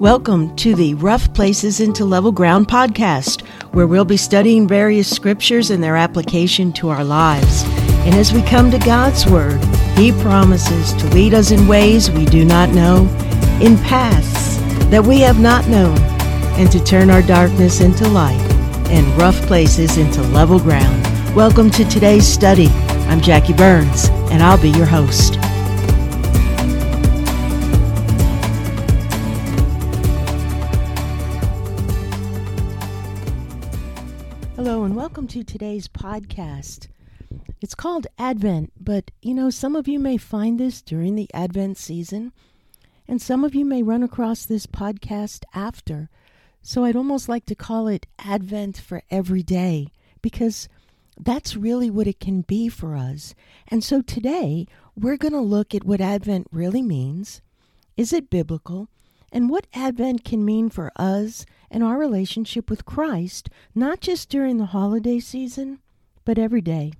Welcome to the Rough Places into Level Ground podcast, where we'll be studying various scriptures and their application to our lives. And as we come to God's Word, He promises to lead us in ways we do not know, in paths that we have not known, and to turn our darkness into light and rough places into level ground. Welcome to today's study. I'm Jackie Burns, and I'll be your host. Welcome to today's podcast. It's called Advent, but you know, some of you may find this during the Advent season, and some of you may run across this podcast after. So I'd almost like to call it Advent for every day, because that's really what it can be for us. And so today, we're going to look at what Advent really means. Is it biblical? And what Advent can mean for us and our relationship with Christ, not just during the holiday season, but every day.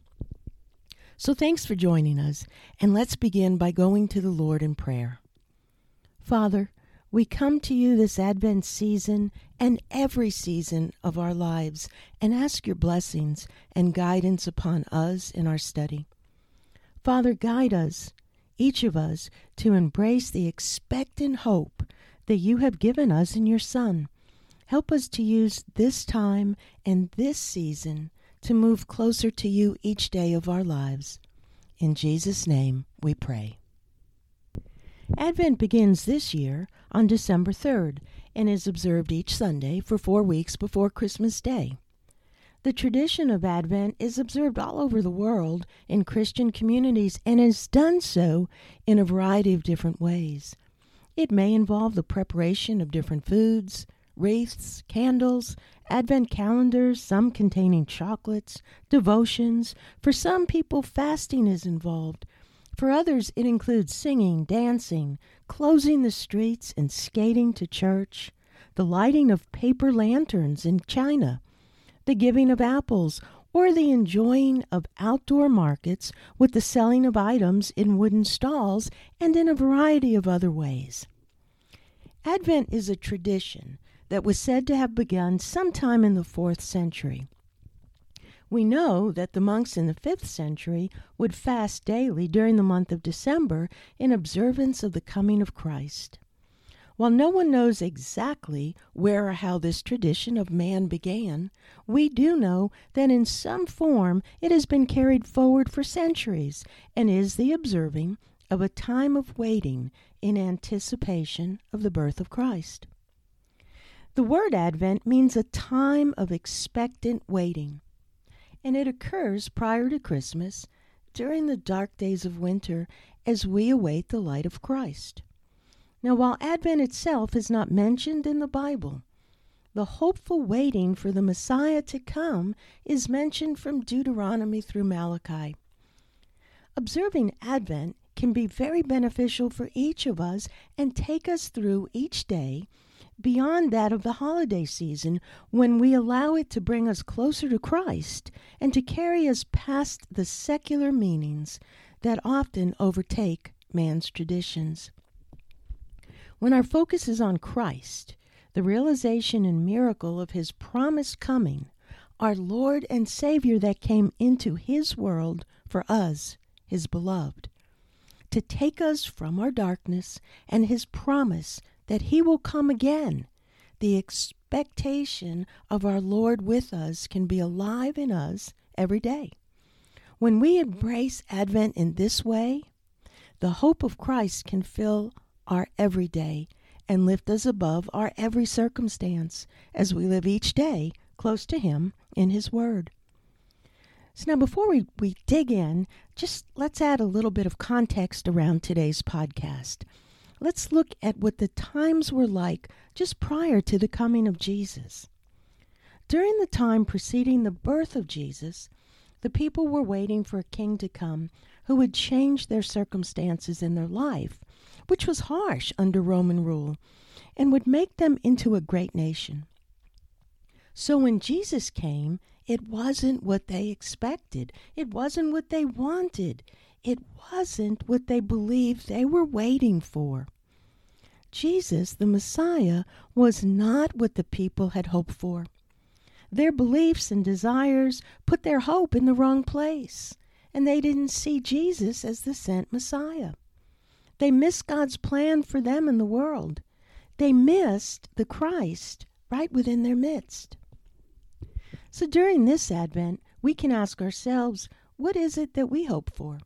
So thanks for joining us, and let's begin by going to the Lord in prayer. Father, we come to you this Advent season and every season of our lives and ask your blessings and guidance upon us in our study. Father, guide us, each of us, to embrace the expectant hope that you have given us in your Son Help us to use this time and this season to move closer to you each day of our lives. In Jesus' name we pray. Advent begins this year on December 3rd and is observed each Sunday for four weeks before Christmas Day. The tradition of Advent is observed all over the world in Christian communities and is done so in a variety of different ways. It may involve the preparation of different foods, wreaths, candles, advent calendars, some containing chocolates, devotions. For some people, fasting is involved. For others, it includes singing, dancing, closing the streets, and skating to church, the lighting of paper lanterns in China, the giving of apples, or the enjoying of outdoor markets with the selling of items in wooden stalls and in a variety of other ways. Advent is a tradition that was said to have begun sometime in the fourth century. We know that the monks in the fifth century would fast daily during the month of December in observance of the coming of Christ. While no one knows exactly where or how this tradition of man began, we do know that in some form it has been carried forward for centuries and is the observing of a time of waiting in anticipation of the birth of Christ. The word Advent means a time of expectant waiting, and it occurs prior to Christmas during the dark days of winter as we await the light of Christ. Now, while Advent itself is not mentioned in the Bible, the hopeful waiting for the Messiah to come is mentioned from Deuteronomy through Malachi. Observing Advent can be very beneficial for each of us and take us through each day beyond that of the holiday season when we allow it to bring us closer to Christ and to carry us past the secular meanings that often overtake man's traditions. When our focus is on Christ, the realization and miracle of his promised coming, our Lord and Savior that came into his world for us, his beloved, to take us from our darkness and his promise that he will come again. The expectation of our Lord with us can be alive in us every day. When we embrace Advent in this way, the hope of Christ can fill our every day and lift us above our every circumstance as we live each day close to Him in His Word. So, now before we, we dig in, just let's add a little bit of context around today's podcast let's look at what the times were like just prior to the coming of Jesus. During the time preceding the birth of Jesus, the people were waiting for a king to come who would change their circumstances in their life, which was harsh under Roman rule, and would make them into a great nation. So when Jesus came, it wasn't what they expected. It wasn't what they wanted. It wasn't what they believed they were waiting for. Jesus, the Messiah, was not what the people had hoped for. Their beliefs and desires put their hope in the wrong place, and they didn't see Jesus as the sent Messiah. They missed God's plan for them and the world. They missed the Christ right within their midst. So during this Advent, we can ask ourselves what is it that we hope for?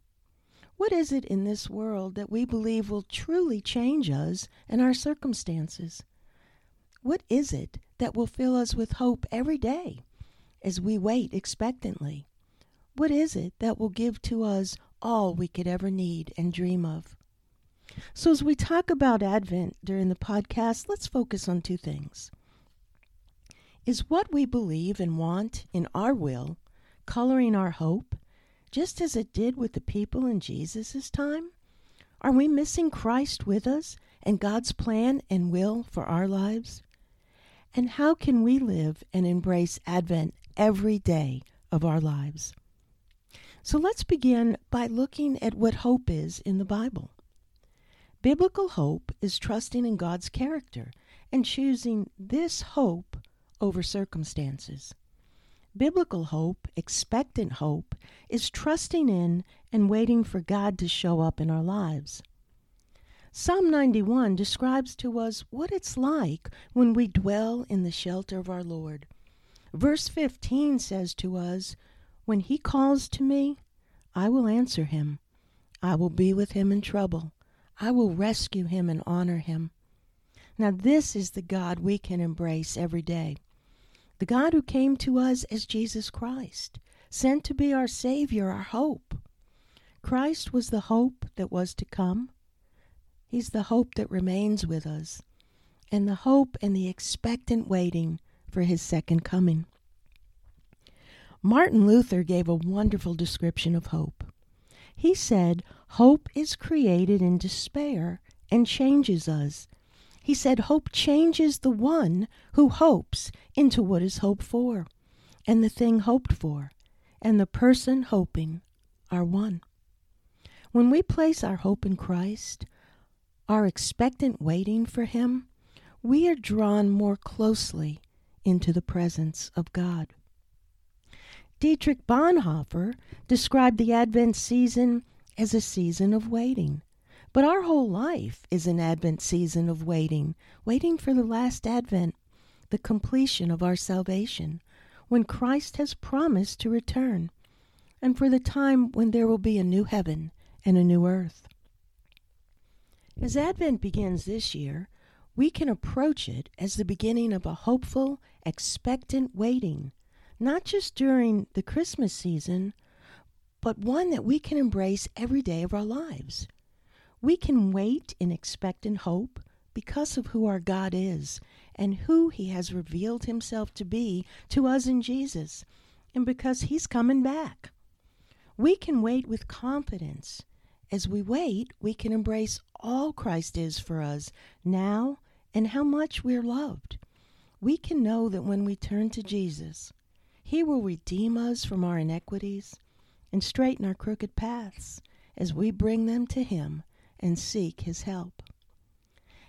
What is it in this world that we believe will truly change us and our circumstances? What is it that will fill us with hope every day as we wait expectantly? What is it that will give to us all we could ever need and dream of? So, as we talk about Advent during the podcast, let's focus on two things. Is what we believe and want in our will coloring our hope, just as it did with the people in Jesus' time? Are we missing Christ with us and God's plan and will for our lives? And how can we live and embrace Advent every day of our lives? So let's begin by looking at what hope is in the Bible. Biblical hope is trusting in God's character and choosing this hope over circumstances. Biblical hope, expectant hope, is trusting in and waiting for God to show up in our lives. Psalm 91 describes to us what it's like when we dwell in the shelter of our Lord. Verse 15 says to us, When he calls to me, I will answer him. I will be with him in trouble. I will rescue him and honor him. Now, this is the God we can embrace every day the God who came to us as Jesus Christ, sent to be our Savior, our hope. Christ was the hope that was to come. He's the hope that remains with us, and the hope and the expectant waiting for His second coming. Martin Luther gave a wonderful description of hope. He said, Hope is created in despair and changes us he said, Hope changes the one who hopes into what is hoped for, and the thing hoped for, and the person hoping are one. When we place our hope in Christ, our expectant waiting for Him, we are drawn more closely into the presence of God. Dietrich Bonhoeffer described the Advent season as a season of waiting. But our whole life is an Advent season of waiting, waiting for the last Advent, the completion of our salvation, when Christ has promised to return, and for the time when there will be a new heaven and a new earth. As Advent begins this year, we can approach it as the beginning of a hopeful, expectant waiting, not just during the Christmas season, but one that we can embrace every day of our lives. We can wait in expectant hope because of who our God is and who He has revealed Himself to be to us in Jesus, and because He's coming back. We can wait with confidence. As we wait, we can embrace all Christ is for us now and how much we're loved. We can know that when we turn to Jesus, He will redeem us from our iniquities and straighten our crooked paths as we bring them to Him and seek his help.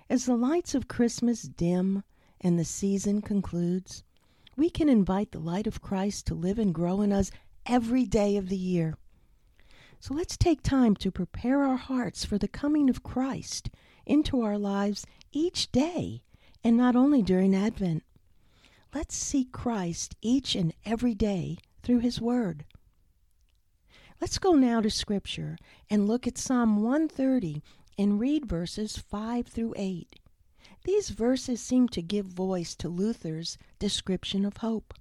As the lights of Christmas dim and the season concludes, we can invite the light of Christ to live and grow in us every day of the year. So let's take time to prepare our hearts for the coming of Christ into our lives each day and not only during Advent. Let's seek Christ each and every day through His Word. Let's go now to Scripture and look at Psalm 130 and read verses 5 through 8. These verses seem to give voice to Luther's description of hope.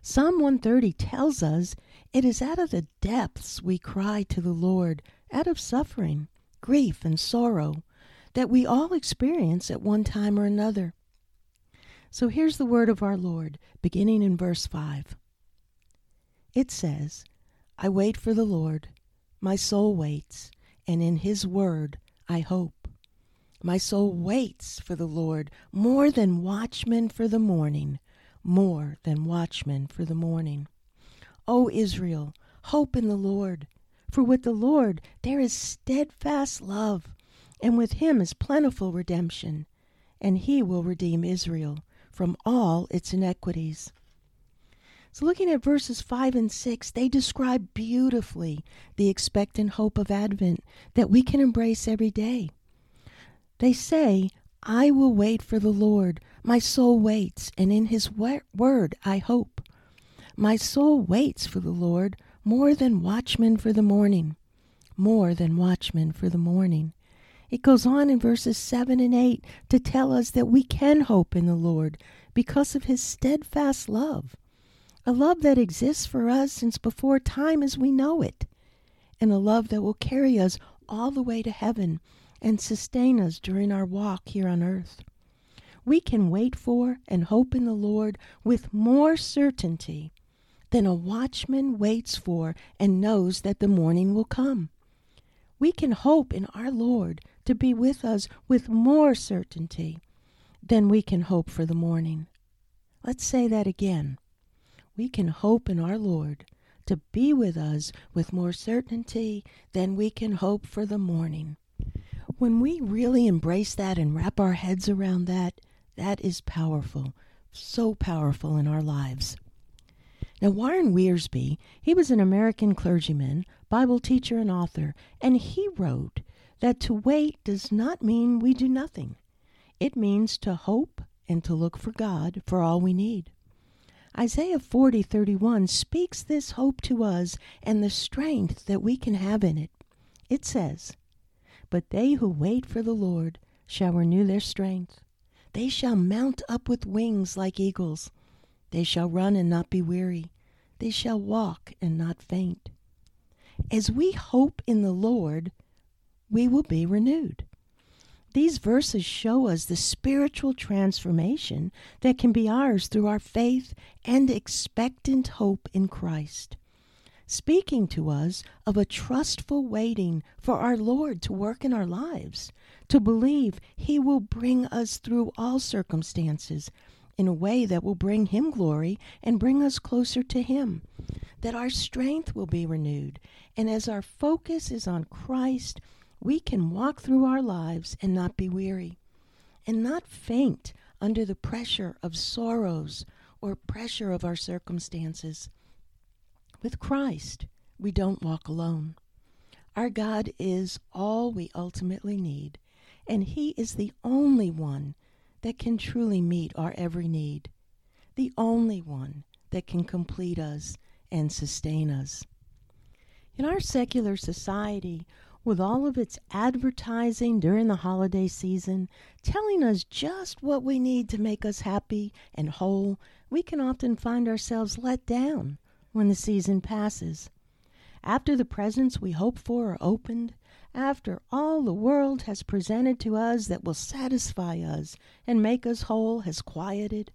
Psalm 130 tells us it is out of the depths we cry to the Lord, out of suffering, grief, and sorrow that we all experience at one time or another. So here's the word of our Lord, beginning in verse 5. It says, I wait for the Lord. My soul waits, and in his word I hope. My soul waits for the Lord more than watchmen for the morning, more than watchmen for the morning. O Israel, hope in the Lord, for with the Lord there is steadfast love, and with him is plentiful redemption, and he will redeem Israel from all its iniquities. So, looking at verses 5 and 6, they describe beautifully the expectant hope of Advent that we can embrace every day. They say, I will wait for the Lord. My soul waits, and in his word I hope. My soul waits for the Lord more than watchmen for the morning. More than watchmen for the morning. It goes on in verses 7 and 8 to tell us that we can hope in the Lord because of his steadfast love. A love that exists for us since before time as we know it, and a love that will carry us all the way to heaven and sustain us during our walk here on earth. We can wait for and hope in the Lord with more certainty than a watchman waits for and knows that the morning will come. We can hope in our Lord to be with us with more certainty than we can hope for the morning. Let's say that again. We can hope in our Lord to be with us with more certainty than we can hope for the morning. When we really embrace that and wrap our heads around that, that is powerful, so powerful in our lives. Now, Warren Wiersbe, he was an American clergyman, Bible teacher, and author, and he wrote that to wait does not mean we do nothing. It means to hope and to look for God for all we need. Isaiah 40:31 speaks this hope to us and the strength that we can have in it. It says, "But they who wait for the Lord shall renew their strength. They shall mount up with wings like eagles. They shall run and not be weary. They shall walk and not faint. As we hope in the Lord, we will be renewed. These verses show us the spiritual transformation that can be ours through our faith and expectant hope in Christ. Speaking to us of a trustful waiting for our Lord to work in our lives, to believe He will bring us through all circumstances in a way that will bring Him glory and bring us closer to Him. That our strength will be renewed. And as our focus is on Christ, we can walk through our lives and not be weary, and not faint under the pressure of sorrows or pressure of our circumstances. With Christ, we don't walk alone. Our God is all we ultimately need, and He is the only one that can truly meet our every need, the only one that can complete us and sustain us. In our secular society, with all of its advertising during the holiday season, telling us just what we need to make us happy and whole, we can often find ourselves let down when the season passes. After the presents we hope for are opened, after all the world has presented to us that will satisfy us and make us whole has quieted,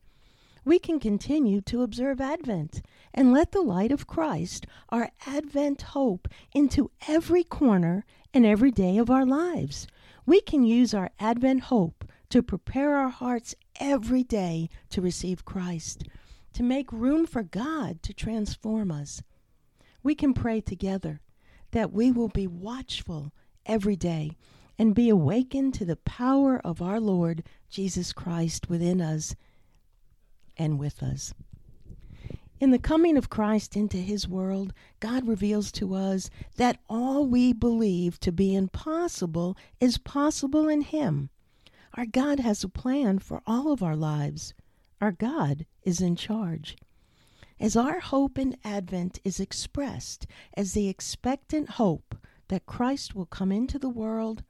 we can continue to observe Advent and let the light of Christ, our Advent hope, into every corner and every day of our lives. We can use our Advent hope to prepare our hearts every day to receive Christ, to make room for God to transform us. We can pray together that we will be watchful every day and be awakened to the power of our Lord Jesus Christ within us and with us. In the coming of Christ into his world, God reveals to us that all we believe to be impossible is possible in him. Our God has a plan for all of our lives. Our God is in charge. As our hope in Advent is expressed as the expectant hope that Christ will come into the world,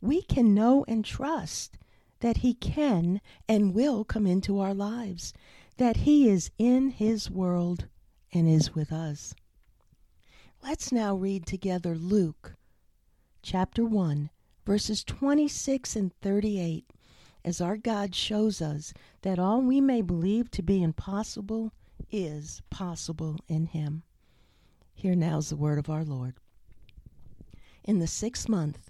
we can know and trust that He can and will come into our lives, that He is in His world and is with us. Let's now read together Luke chapter 1, verses 26 and 38, as our God shows us that all we may believe to be impossible is possible in Him. Here now is the word of our Lord. In the sixth month,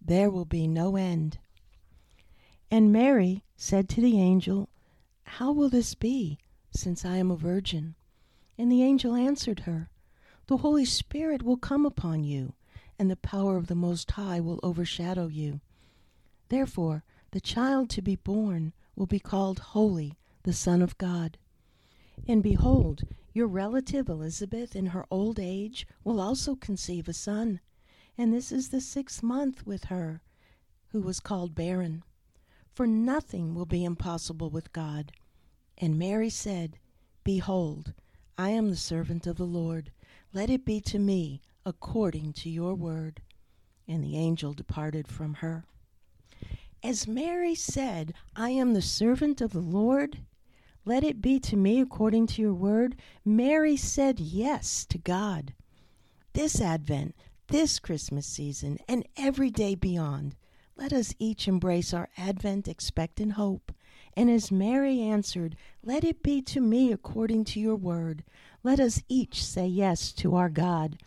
there will be no end. And Mary said to the angel, How will this be, since I am a virgin? And the angel answered her, The Holy Spirit will come upon you, and the power of the Most High will overshadow you. Therefore, the child to be born will be called Holy, the Son of God. And behold, your relative Elizabeth in her old age will also conceive a son, and this is the sixth month with her, who was called barren. For nothing will be impossible with God. And Mary said, Behold, I am the servant of the Lord. Let it be to me according to your word. And the angel departed from her. As Mary said, I am the servant of the Lord, let it be to me according to your word. Mary said yes to God. This Advent, this Christmas season, and every day beyond, let us each embrace our Advent expectant hope. And as Mary answered, Let it be to me according to your word, let us each say yes to our God,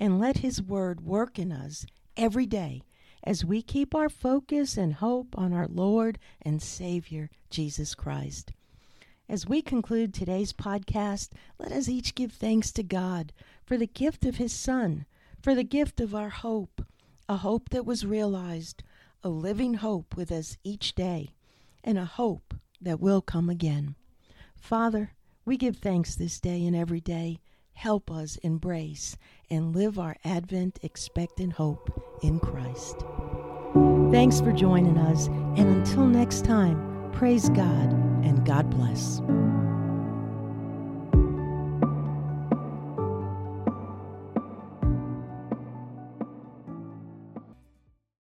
and let his word work in us every day as we keep our focus and hope on our Lord and Savior, Jesus Christ. As we conclude today's podcast, let us each give thanks to God for the gift of His Son, for the gift of our hope, a hope that was realized, a living hope with us each day, and a hope that will come again. Father, we give thanks this day and every day. Help us embrace and live our Advent expectant hope in Christ. Thanks for joining us, and until next time, praise God and God bless.